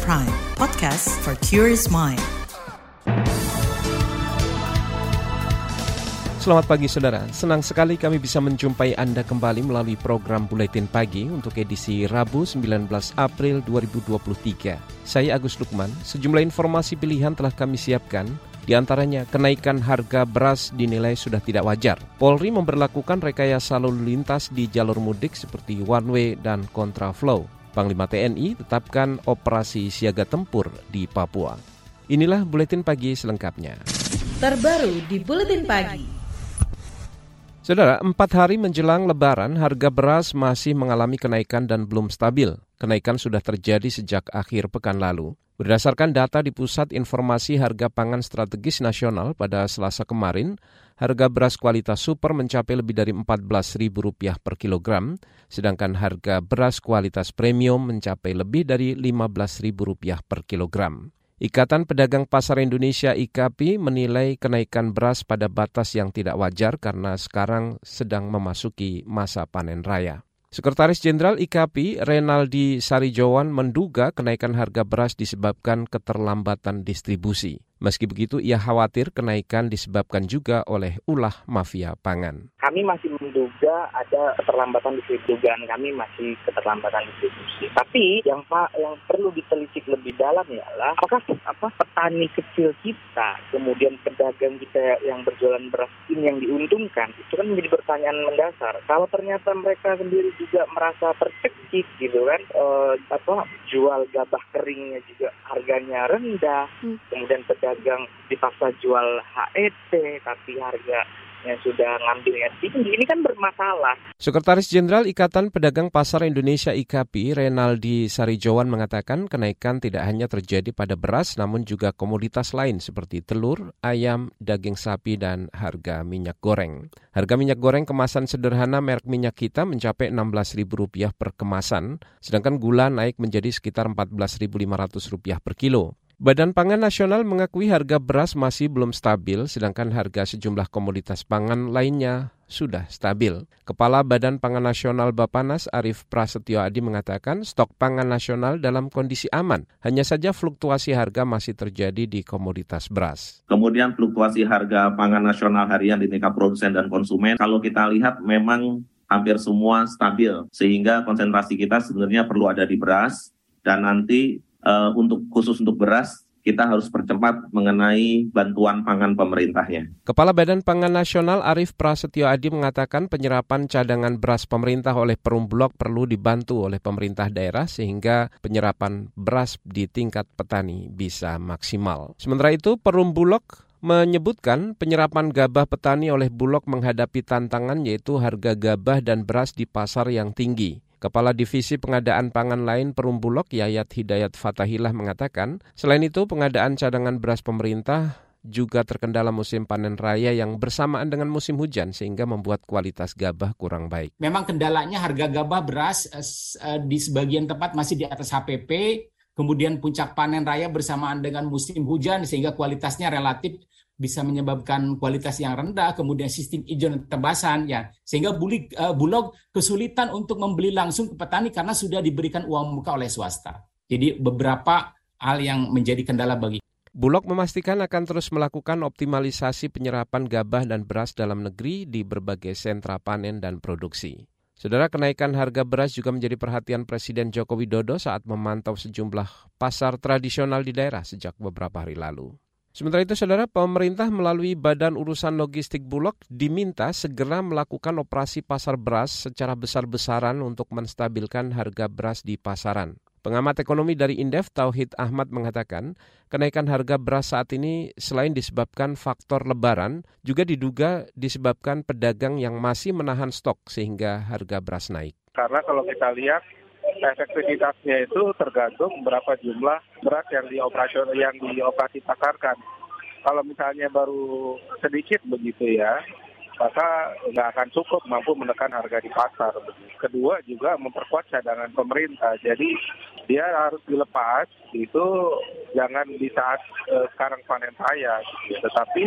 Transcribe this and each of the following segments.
Prime, podcast for curious mind. Selamat pagi saudara, senang sekali kami bisa menjumpai Anda kembali melalui program Buletin Pagi untuk edisi Rabu 19 April 2023. Saya Agus Lukman, sejumlah informasi pilihan telah kami siapkan, di antaranya kenaikan harga beras dinilai sudah tidak wajar. Polri memperlakukan rekayasa lalu lintas di jalur mudik seperti one way dan kontraflow. Panglima TNI tetapkan operasi siaga tempur di Papua. Inilah Buletin Pagi selengkapnya. Terbaru di Buletin Pagi. Saudara, empat hari menjelang Lebaran, harga beras masih mengalami kenaikan dan belum stabil. Kenaikan sudah terjadi sejak akhir pekan lalu. Berdasarkan data di Pusat Informasi Harga Pangan Strategis Nasional pada Selasa kemarin, harga beras kualitas super mencapai lebih dari Rp14.000 per kilogram, sedangkan harga beras kualitas premium mencapai lebih dari Rp15.000 per kilogram. Ikatan Pedagang Pasar Indonesia IKAPI menilai kenaikan beras pada batas yang tidak wajar karena sekarang sedang memasuki masa panen raya. Sekretaris Jenderal IKAPI Renaldi Sarijowan menduga kenaikan harga beras disebabkan keterlambatan distribusi. Meski begitu, ia khawatir kenaikan disebabkan juga oleh ulah mafia pangan. Kami masih menduga ada keterlambatan di dugaan kami masih keterlambatan distribusi. Tapi yang Pak yang perlu ditelisik lebih dalam ialah apakah apa petani kecil kita, kemudian pedagang kita yang berjualan beras ini yang diuntungkan, itu kan menjadi pertanyaan mendasar. Kalau ternyata mereka sendiri juga merasa tercekik gitu kan, eh, apa jual gabah keringnya juga harganya rendah, hmm. kemudian pedagang pedagang dipaksa jual HET tapi harga yang sudah ngambilnya tinggi ini kan bermasalah. Sekretaris Jenderal Ikatan Pedagang Pasar Indonesia IKAPI Renaldi Sarijowan mengatakan kenaikan tidak hanya terjadi pada beras namun juga komoditas lain seperti telur, ayam, daging sapi dan harga minyak goreng. Harga minyak goreng kemasan sederhana merek minyak kita mencapai Rp16.000 per kemasan, sedangkan gula naik menjadi sekitar Rp14.500 per kilo. Badan Pangan Nasional mengakui harga beras masih belum stabil, sedangkan harga sejumlah komoditas pangan lainnya sudah stabil. Kepala Badan Pangan Nasional Bapanas Arief Prasetyo Adi mengatakan stok pangan nasional dalam kondisi aman. Hanya saja fluktuasi harga masih terjadi di komoditas beras. Kemudian fluktuasi harga pangan nasional harian di tingkat produsen dan konsumen, kalau kita lihat memang hampir semua stabil. Sehingga konsentrasi kita sebenarnya perlu ada di beras dan nanti uh, untuk khusus untuk beras kita harus percepat mengenai bantuan pangan pemerintahnya. Kepala Badan Pangan Nasional Arief Prasetyo Adi mengatakan penyerapan cadangan beras pemerintah oleh Perum Bulog perlu dibantu oleh pemerintah daerah sehingga penyerapan beras di tingkat petani bisa maksimal. Sementara itu Perum Bulog menyebutkan penyerapan gabah petani oleh Bulog menghadapi tantangan yaitu harga gabah dan beras di pasar yang tinggi. Kepala Divisi Pengadaan Pangan lain Perum Bulog Yayat Hidayat Fatahillah mengatakan, selain itu pengadaan cadangan beras pemerintah juga terkendala musim panen raya yang bersamaan dengan musim hujan sehingga membuat kualitas gabah kurang baik. Memang kendalanya harga gabah beras eh, di sebagian tempat masih di atas HPP, kemudian puncak panen raya bersamaan dengan musim hujan sehingga kualitasnya relatif bisa menyebabkan kualitas yang rendah, kemudian sistem ijon tebasan ya, sehingga bulik, uh, bulog kesulitan untuk membeli langsung ke petani karena sudah diberikan uang muka oleh swasta. Jadi beberapa hal yang menjadi kendala bagi Bulog memastikan akan terus melakukan optimalisasi penyerapan gabah dan beras dalam negeri di berbagai sentra panen dan produksi. Saudara kenaikan harga beras juga menjadi perhatian Presiden Joko Widodo saat memantau sejumlah pasar tradisional di daerah sejak beberapa hari lalu. Sementara itu, saudara, pemerintah melalui Badan Urusan Logistik Bulog diminta segera melakukan operasi pasar beras secara besar-besaran untuk menstabilkan harga beras di pasaran. Pengamat ekonomi dari Indef, Tauhid Ahmad mengatakan, kenaikan harga beras saat ini selain disebabkan faktor lebaran, juga diduga disebabkan pedagang yang masih menahan stok sehingga harga beras naik. Karena kalau kita lihat efektivitasnya itu tergantung berapa jumlah beras yang dioperasion yang dioperasi pakarkan. Kalau misalnya baru sedikit begitu ya, maka nggak akan cukup mampu menekan harga di pasar. Kedua juga memperkuat cadangan pemerintah. Jadi dia harus dilepas itu jangan di saat eh, sekarang panen raya, tetapi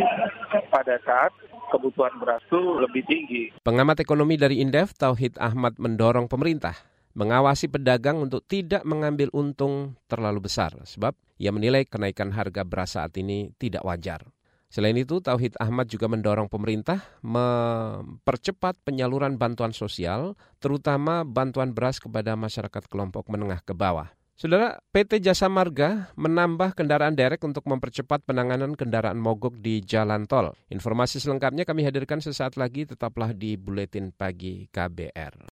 pada saat kebutuhan beras itu lebih tinggi. Pengamat ekonomi dari Indef, Tauhid Ahmad mendorong pemerintah mengawasi pedagang untuk tidak mengambil untung terlalu besar, sebab ia menilai kenaikan harga beras saat ini tidak wajar. Selain itu, Tauhid Ahmad juga mendorong pemerintah mempercepat penyaluran bantuan sosial, terutama bantuan beras kepada masyarakat kelompok menengah ke bawah. Saudara, PT Jasa Marga menambah kendaraan derek untuk mempercepat penanganan kendaraan mogok di jalan tol. Informasi selengkapnya kami hadirkan sesaat lagi, tetaplah di Buletin Pagi KBR.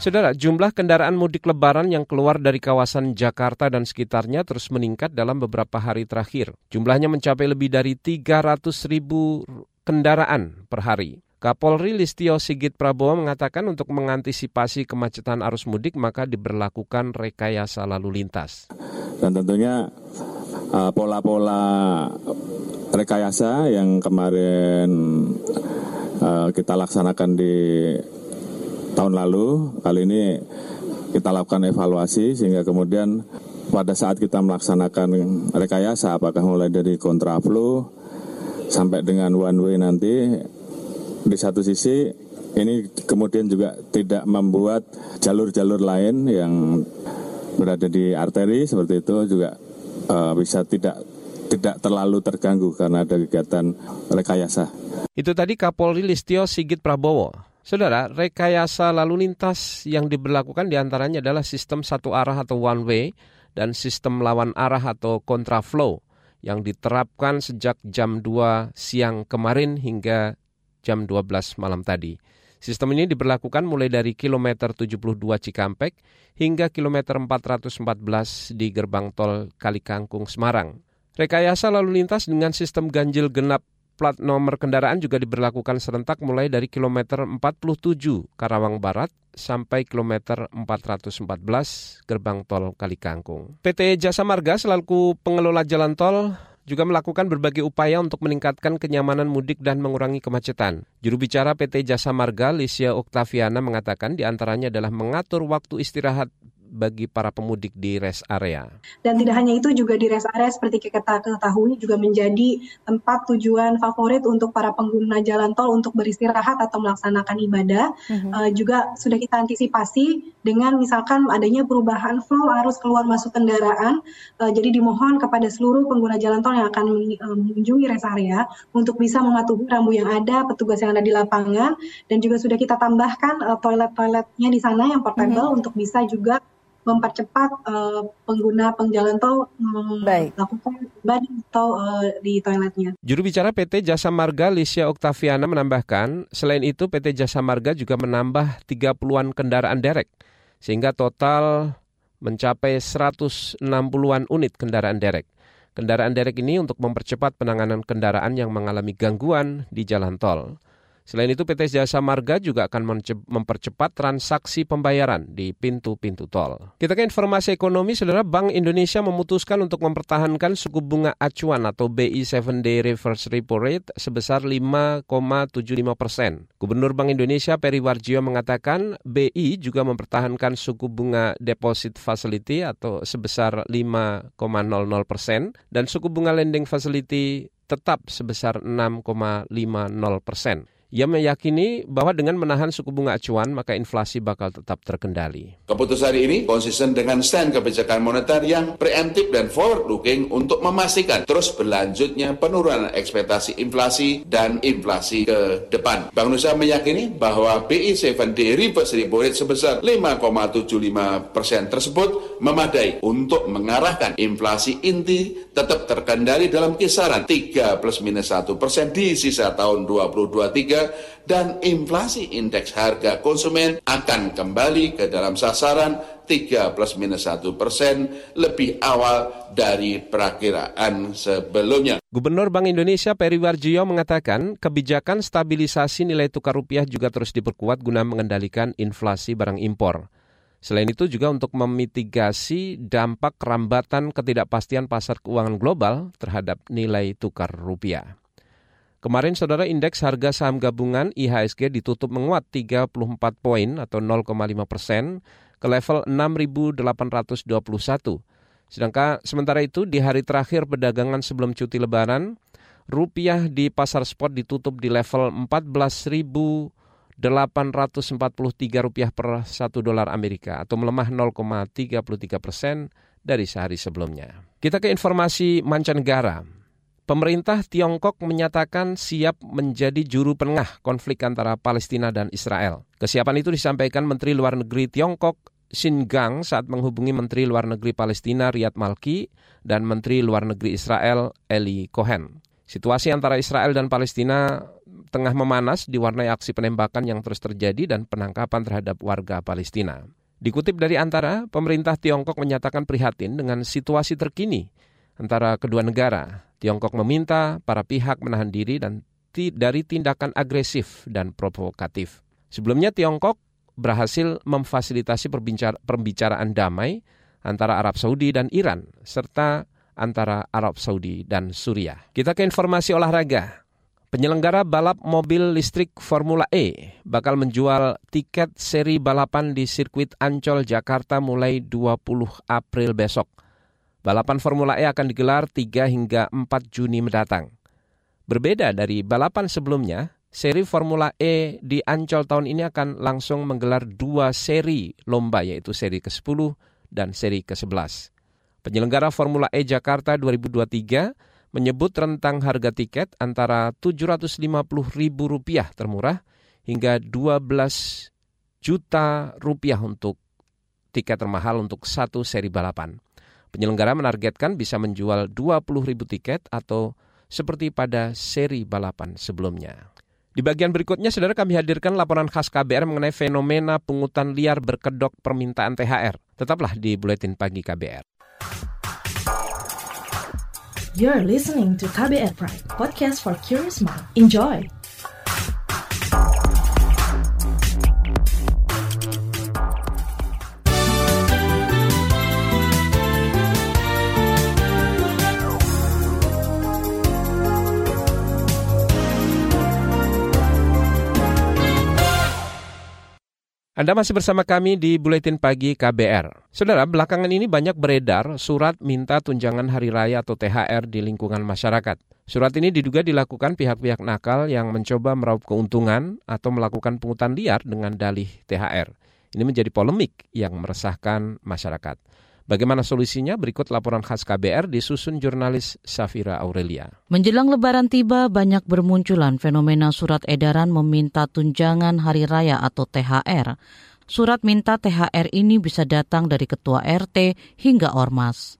Saudara, jumlah kendaraan mudik lebaran yang keluar dari kawasan Jakarta dan sekitarnya terus meningkat dalam beberapa hari terakhir. Jumlahnya mencapai lebih dari 300 ribu kendaraan per hari. Kapolri Listio Sigit Prabowo mengatakan untuk mengantisipasi kemacetan arus mudik maka diberlakukan rekayasa lalu lintas. Dan tentunya uh, pola-pola rekayasa yang kemarin uh, kita laksanakan di tahun lalu. Kali ini kita lakukan evaluasi sehingga kemudian pada saat kita melaksanakan rekayasa apakah mulai dari kontraflow sampai dengan one way nanti di satu sisi ini kemudian juga tidak membuat jalur-jalur lain yang berada di arteri seperti itu juga uh, bisa tidak tidak terlalu terganggu karena ada kegiatan rekayasa. Itu tadi Kapolri Listio Sigit Prabowo. Saudara, rekayasa lalu lintas yang diberlakukan di antaranya adalah sistem satu arah atau one way dan sistem lawan arah atau kontraflow yang diterapkan sejak jam 2 siang kemarin hingga jam 12 malam tadi. Sistem ini diberlakukan mulai dari kilometer 72 Cikampek hingga kilometer 414 di gerbang tol Kalikangkung Semarang. Rekayasa lalu lintas dengan sistem ganjil genap plat nomor kendaraan juga diberlakukan serentak mulai dari kilometer 47 Karawang Barat sampai kilometer 414 gerbang tol Kalikangkung. PT Jasa Marga selaku pengelola jalan tol juga melakukan berbagai upaya untuk meningkatkan kenyamanan mudik dan mengurangi kemacetan. Juru bicara PT Jasa Marga, Licia Oktaviana, mengatakan di antaranya adalah mengatur waktu istirahat bagi para pemudik di rest area. Dan tidak hanya itu juga di rest area seperti kita ketahui juga menjadi tempat tujuan favorit untuk para pengguna jalan tol untuk beristirahat atau melaksanakan ibadah. Mm-hmm. Uh, juga sudah kita antisipasi dengan misalkan adanya perubahan flow arus keluar masuk kendaraan. Uh, jadi dimohon kepada seluruh pengguna jalan tol yang akan eh, mengunjungi rest area untuk bisa mematuhi rambu yang ada, petugas yang ada di lapangan dan juga sudah kita tambahkan uh, toilet-toiletnya di sana yang portable mm-hmm. untuk bisa juga mempercepat uh, pengguna pengjalan tol melakukan ibadah atau uh, di toiletnya. Juru bicara PT Jasa Marga Lisya Oktaviana menambahkan, selain itu PT Jasa Marga juga menambah 30-an kendaraan derek sehingga total mencapai 160-an unit kendaraan derek. Kendaraan derek ini untuk mempercepat penanganan kendaraan yang mengalami gangguan di jalan tol. Selain itu, PT Jasa Marga juga akan mempercepat transaksi pembayaran di pintu-pintu tol. Kita ke informasi ekonomi, Saudara Bank Indonesia memutuskan untuk mempertahankan suku bunga acuan atau BI 7-day reverse repo rate sebesar 5,75 persen. Gubernur Bank Indonesia Peri Warjio mengatakan BI juga mempertahankan suku bunga deposit facility atau sebesar 5,00 persen dan suku bunga lending facility tetap sebesar 6,50 persen. Ia meyakini bahwa dengan menahan suku bunga acuan, maka inflasi bakal tetap terkendali. Keputusan ini konsisten dengan stand kebijakan moneter yang preemptif dan forward-looking untuk memastikan terus berlanjutnya penurunan ekspektasi inflasi dan inflasi ke depan. Bank Indonesia meyakini bahwa BI 7D reverse repo rate sebesar 5,75 persen tersebut memadai untuk mengarahkan inflasi inti tetap terkendali dalam kisaran 3 plus minus 1 persen di sisa tahun 2023 dan inflasi indeks harga konsumen akan kembali ke dalam sasaran 3 plus minus 1 persen lebih awal dari perakiraan sebelumnya. Gubernur Bank Indonesia Peri Warjio mengatakan kebijakan stabilisasi nilai tukar rupiah juga terus diperkuat guna mengendalikan inflasi barang impor. Selain itu juga untuk memitigasi dampak kerambatan ketidakpastian pasar keuangan global terhadap nilai tukar rupiah. Kemarin saudara indeks harga saham gabungan IHSG ditutup menguat 34 poin atau 0,5 persen ke level 6.821. Sedangkan sementara itu di hari terakhir perdagangan sebelum cuti lebaran, rupiah di pasar spot ditutup di level 14.843 rupiah per satu dolar Amerika atau melemah 0,33 persen dari sehari sebelumnya. Kita ke informasi mancanegara. Pemerintah Tiongkok menyatakan siap menjadi juru penengah konflik antara Palestina dan Israel. Kesiapan itu disampaikan Menteri Luar Negeri Tiongkok Xin Gang saat menghubungi Menteri Luar Negeri Palestina Riyad Malki dan Menteri Luar Negeri Israel Eli Cohen. Situasi antara Israel dan Palestina tengah memanas diwarnai aksi penembakan yang terus terjadi dan penangkapan terhadap warga Palestina. Dikutip dari antara, pemerintah Tiongkok menyatakan prihatin dengan situasi terkini antara kedua negara Tiongkok meminta para pihak menahan diri dan dari tindakan agresif dan provokatif. Sebelumnya Tiongkok berhasil memfasilitasi pembicaraan damai antara Arab Saudi dan Iran serta antara Arab Saudi dan Suriah. Kita ke informasi olahraga. Penyelenggara balap mobil listrik Formula E bakal menjual tiket seri balapan di sirkuit Ancol Jakarta mulai 20 April besok. Balapan Formula E akan digelar 3 hingga 4 Juni mendatang. Berbeda dari balapan sebelumnya, seri Formula E di Ancol tahun ini akan langsung menggelar dua seri lomba yaitu seri ke-10 dan seri ke-11. Penyelenggara Formula E Jakarta 2023 menyebut rentang harga tiket antara Rp750.000 termurah hingga 12 juta rupiah untuk tiket termahal untuk satu seri balapan. Penyelenggara menargetkan bisa menjual 20 ribu tiket atau seperti pada seri balapan sebelumnya. Di bagian berikutnya, saudara kami hadirkan laporan khas KBR mengenai fenomena pungutan liar berkedok permintaan THR. Tetaplah di Buletin Pagi KBR. You're listening to KBR Pride, podcast for curious mind. Enjoy! Anda masih bersama kami di Buletin Pagi KBR. Saudara, belakangan ini banyak beredar surat minta tunjangan hari raya atau THR di lingkungan masyarakat. Surat ini diduga dilakukan pihak-pihak nakal yang mencoba meraup keuntungan atau melakukan pungutan liar dengan dalih THR. Ini menjadi polemik yang meresahkan masyarakat. Bagaimana solusinya? Berikut laporan khas KBR disusun jurnalis Safira Aurelia. Menjelang lebaran tiba, banyak bermunculan fenomena surat edaran meminta tunjangan hari raya atau THR. Surat minta THR ini bisa datang dari ketua RT hingga ormas.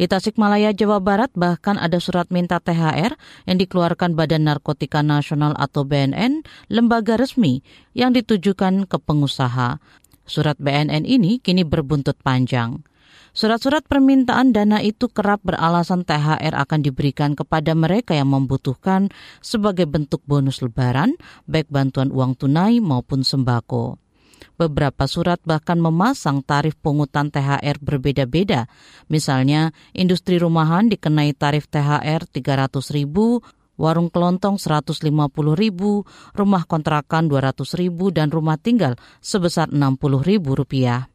Di Tasikmalaya, Jawa Barat bahkan ada surat minta THR yang dikeluarkan Badan Narkotika Nasional atau BNN, lembaga resmi yang ditujukan ke pengusaha. Surat BNN ini kini berbuntut panjang. Surat-surat permintaan dana itu kerap beralasan THR akan diberikan kepada mereka yang membutuhkan sebagai bentuk bonus lebaran, baik bantuan uang tunai maupun sembako. Beberapa surat bahkan memasang tarif pungutan THR berbeda-beda. Misalnya, industri rumahan dikenai tarif THR 300 ribu, warung kelontong 150 ribu, rumah kontrakan 200 ribu, dan rumah tinggal sebesar 60 ribu rupiah.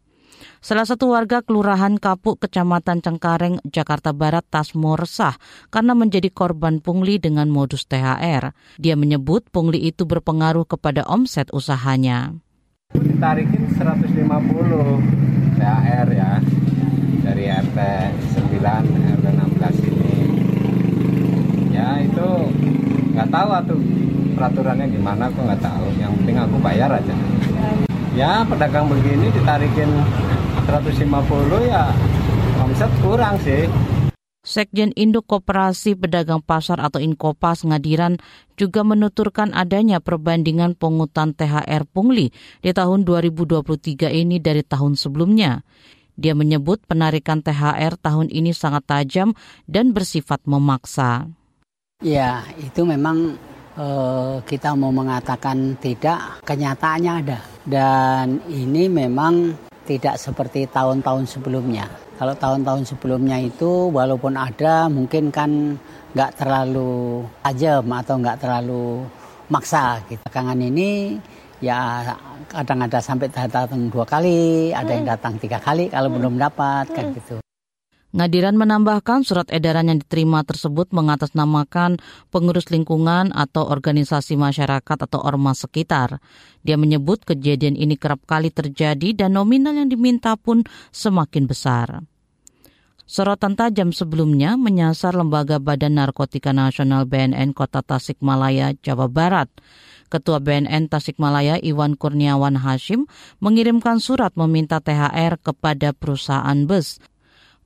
Salah satu warga Kelurahan Kapuk, Kecamatan Cengkareng, Jakarta Barat, Tasmo resah karena menjadi korban pungli dengan modus THR. Dia menyebut pungli itu berpengaruh kepada omset usahanya. Ditarikin 150 THR ya dari RT 9, RT 16 ini. Ya itu nggak tahu tuh peraturannya gimana aku nggak tahu. Yang penting aku bayar aja. Ya pedagang begini ditarikin 150 ya omset kurang sih. Sekjen Induk Koperasi Pedagang Pasar atau Inkopas Ngadiran juga menuturkan adanya perbandingan pungutan THR pungli di tahun 2023 ini dari tahun sebelumnya. Dia menyebut penarikan THR tahun ini sangat tajam dan bersifat memaksa. Ya, itu memang uh, kita mau mengatakan tidak, kenyataannya ada. Dan ini memang tidak seperti tahun-tahun sebelumnya. Kalau tahun-tahun sebelumnya itu walaupun ada mungkin kan nggak terlalu tajam atau nggak terlalu maksa. Gitu. Belakangan ini ya kadang ada sampai datang dua kali, ada yang datang tiga kali kalau belum dapat kan gitu. Ngadiran menambahkan surat edaran yang diterima tersebut mengatasnamakan pengurus lingkungan atau organisasi masyarakat atau ormas sekitar. Dia menyebut kejadian ini kerap kali terjadi dan nominal yang diminta pun semakin besar. Sorotan tajam sebelumnya menyasar Lembaga Badan Narkotika Nasional BNN Kota Tasikmalaya, Jawa Barat. Ketua BNN Tasikmalaya Iwan Kurniawan Hashim mengirimkan surat meminta THR kepada perusahaan bus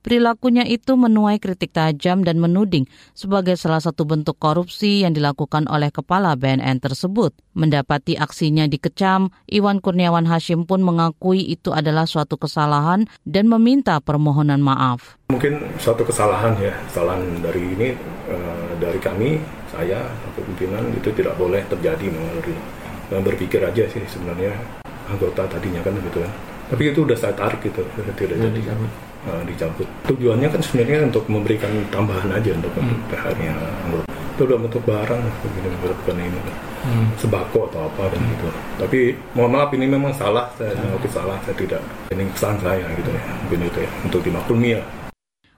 Perilakunya itu menuai kritik tajam dan menuding sebagai salah satu bentuk korupsi yang dilakukan oleh kepala BNN tersebut. Mendapati aksinya dikecam, Iwan Kurniawan Hashim pun mengakui itu adalah suatu kesalahan dan meminta permohonan maaf. Mungkin suatu kesalahan ya, kesalahan dari ini uh, dari kami, saya, pimpinan itu tidak boleh terjadi mengalami. Dan berpikir aja sih sebenarnya anggota tadinya kan gitu kan. Tapi itu udah saya tarik gitu, tidak jadi. Eh, dicabut. Tujuannya kan sebenarnya untuk memberikan tambahan aja untuk hmm. Anggota. Itu udah bentuk barang, begini bukan ini hmm. sembako atau apa dan hmm. gitu. Tapi mohon maaf ini memang salah, saya hmm. salah, saya tidak. Ini pesan saya gitu ya, mungkin itu ya untuk dimaklumi ya.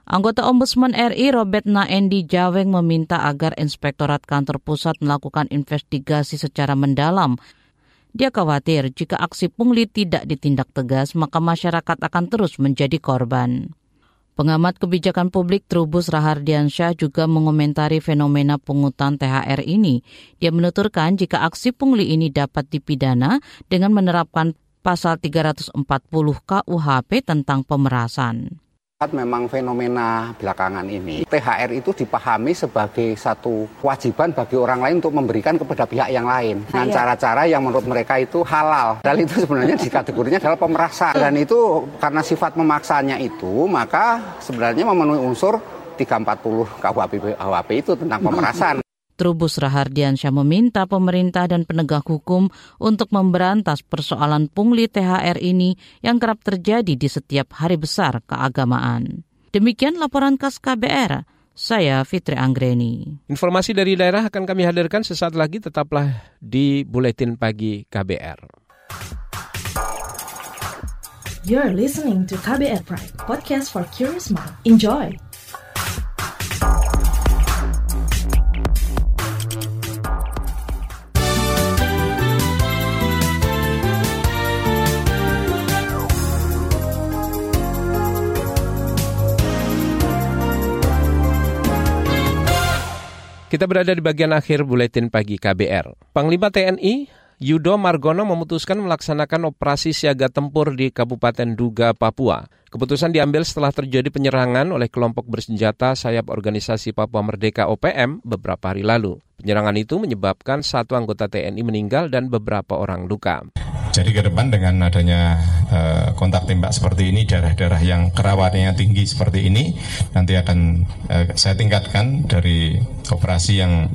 Anggota Ombudsman RI Robert Naendi Jaweng meminta agar Inspektorat Kantor Pusat melakukan investigasi secara mendalam dia khawatir jika aksi pungli tidak ditindak tegas, maka masyarakat akan terus menjadi korban. Pengamat kebijakan publik Trubus Rahardiansyah juga mengomentari fenomena pungutan THR ini. Dia menuturkan jika aksi pungli ini dapat dipidana dengan menerapkan pasal 340 KUHP tentang pemerasan memang fenomena belakangan ini THR itu dipahami sebagai satu kewajiban bagi orang lain untuk memberikan kepada pihak yang lain dengan cara-cara yang menurut mereka itu halal. Dan itu sebenarnya dikategorinya adalah pemerasan dan itu karena sifat memaksanya itu maka sebenarnya memenuhi unsur 340 KUHP itu tentang pemerasan. Trubus Rahardiansyah meminta pemerintah dan penegak hukum untuk memberantas persoalan pungli THR ini yang kerap terjadi di setiap hari besar keagamaan. Demikian laporan khas KBR. Saya Fitri Anggreni. Informasi dari daerah akan kami hadirkan sesaat lagi tetaplah di Buletin Pagi KBR. You're listening to KBR Pride, podcast for curious mind. Enjoy! Kita berada di bagian akhir buletin pagi KBR. Panglima TNI Yudo Margono memutuskan melaksanakan operasi siaga tempur di Kabupaten Duga, Papua. Keputusan diambil setelah terjadi penyerangan oleh kelompok bersenjata sayap organisasi Papua Merdeka OPM beberapa hari lalu. Penyerangan itu menyebabkan satu anggota TNI meninggal dan beberapa orang luka. Jadi ke depan dengan adanya uh, kontak tembak seperti ini, daerah-daerah yang kerawatannya tinggi seperti ini, nanti akan uh, saya tingkatkan dari operasi yang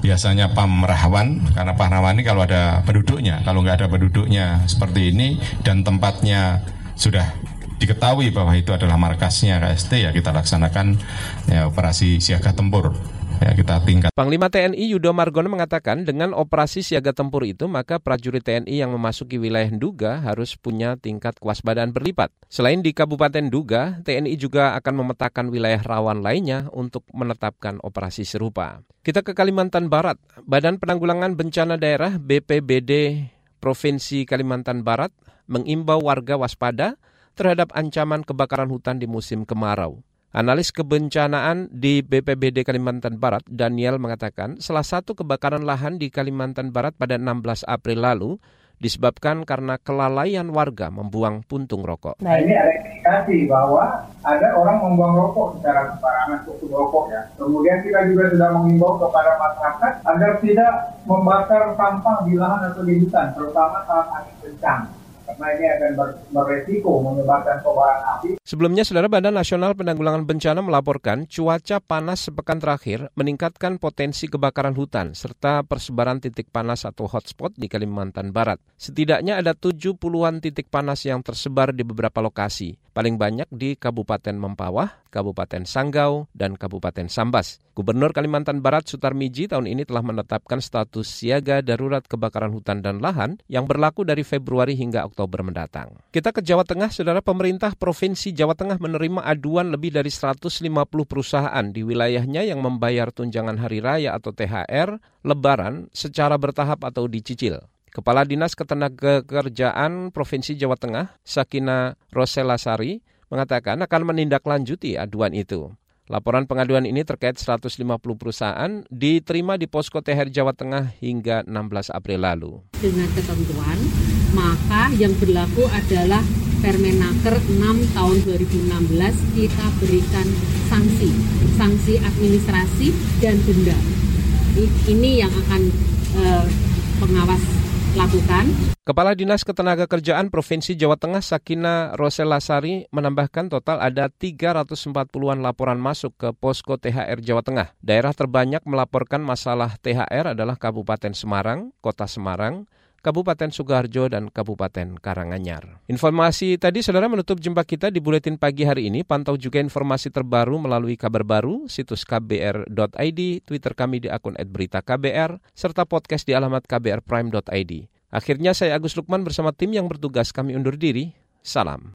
biasanya PAM Rahawan, karena PAM Rahawan ini kalau ada penduduknya, kalau nggak ada penduduknya seperti ini dan tempatnya sudah diketahui bahwa itu adalah markasnya KST ya kita laksanakan ya, operasi siaga tempur ya kita tingkat. Panglima TNI Yudo Margono mengatakan dengan operasi siaga tempur itu maka prajurit TNI yang memasuki wilayah Duga harus punya tingkat kewaspadaan berlipat. Selain di Kabupaten Duga, TNI juga akan memetakan wilayah rawan lainnya untuk menetapkan operasi serupa. Kita ke Kalimantan Barat. Badan Penanggulangan Bencana Daerah BPBD Provinsi Kalimantan Barat mengimbau warga waspada terhadap ancaman kebakaran hutan di musim kemarau. Analis kebencanaan di BPBD Kalimantan Barat, Daniel mengatakan salah satu kebakaran lahan di Kalimantan Barat pada 16 April lalu disebabkan karena kelalaian warga membuang puntung rokok. Nah ini ada indikasi bahwa ada orang membuang rokok secara sembarangan puntung rokok ya. Kemudian kita juga sudah mengimbau kepada masyarakat agar tidak membakar sampah di lahan atau di hutan, terutama saat angin kencang. Karena ini akan beresiko menyebarkan kobaran api. Sebelumnya, Saudara Badan Nasional Penanggulangan Bencana melaporkan cuaca panas sepekan terakhir meningkatkan potensi kebakaran hutan serta persebaran titik panas atau hotspot di Kalimantan Barat. Setidaknya ada 70-an titik panas yang tersebar di beberapa lokasi, paling banyak di Kabupaten Mempawah, Kabupaten Sanggau, dan Kabupaten Sambas. Gubernur Kalimantan Barat Sutarmiji tahun ini telah menetapkan status siaga darurat kebakaran hutan dan lahan yang berlaku dari Februari hingga Oktober mendatang. Kita ke Jawa Tengah, Saudara pemerintah Provinsi Jawa Tengah menerima aduan lebih dari 150 perusahaan di wilayahnya yang membayar tunjangan hari raya atau THR lebaran secara bertahap atau dicicil. Kepala Dinas Ketenagakerjaan Provinsi Jawa Tengah, Sakina Rosela Sari, mengatakan akan menindaklanjuti aduan itu. Laporan pengaduan ini terkait 150 perusahaan diterima di Posko THR Jawa Tengah hingga 16 April lalu. Dengan ketentuan, maka yang berlaku adalah Permenaker 6 tahun 2016 kita berikan sanksi, sanksi administrasi dan denda. Ini yang akan eh, pengawas lakukan. Kepala Dinas Ketenagakerjaan Provinsi Jawa Tengah Sakina Roselasari menambahkan total ada 340-an laporan masuk ke posko THR Jawa Tengah. Daerah terbanyak melaporkan masalah THR adalah Kabupaten Semarang, Kota Semarang, Kabupaten Sukoharjo, dan Kabupaten Karanganyar. Informasi tadi saudara menutup jumpa kita di Buletin Pagi hari ini. Pantau juga informasi terbaru melalui kabar baru, situs kbr.id, Twitter kami di akun @beritaKBR, serta podcast di alamat kbrprime.id. Akhirnya saya Agus Lukman bersama tim yang bertugas kami undur diri. Salam.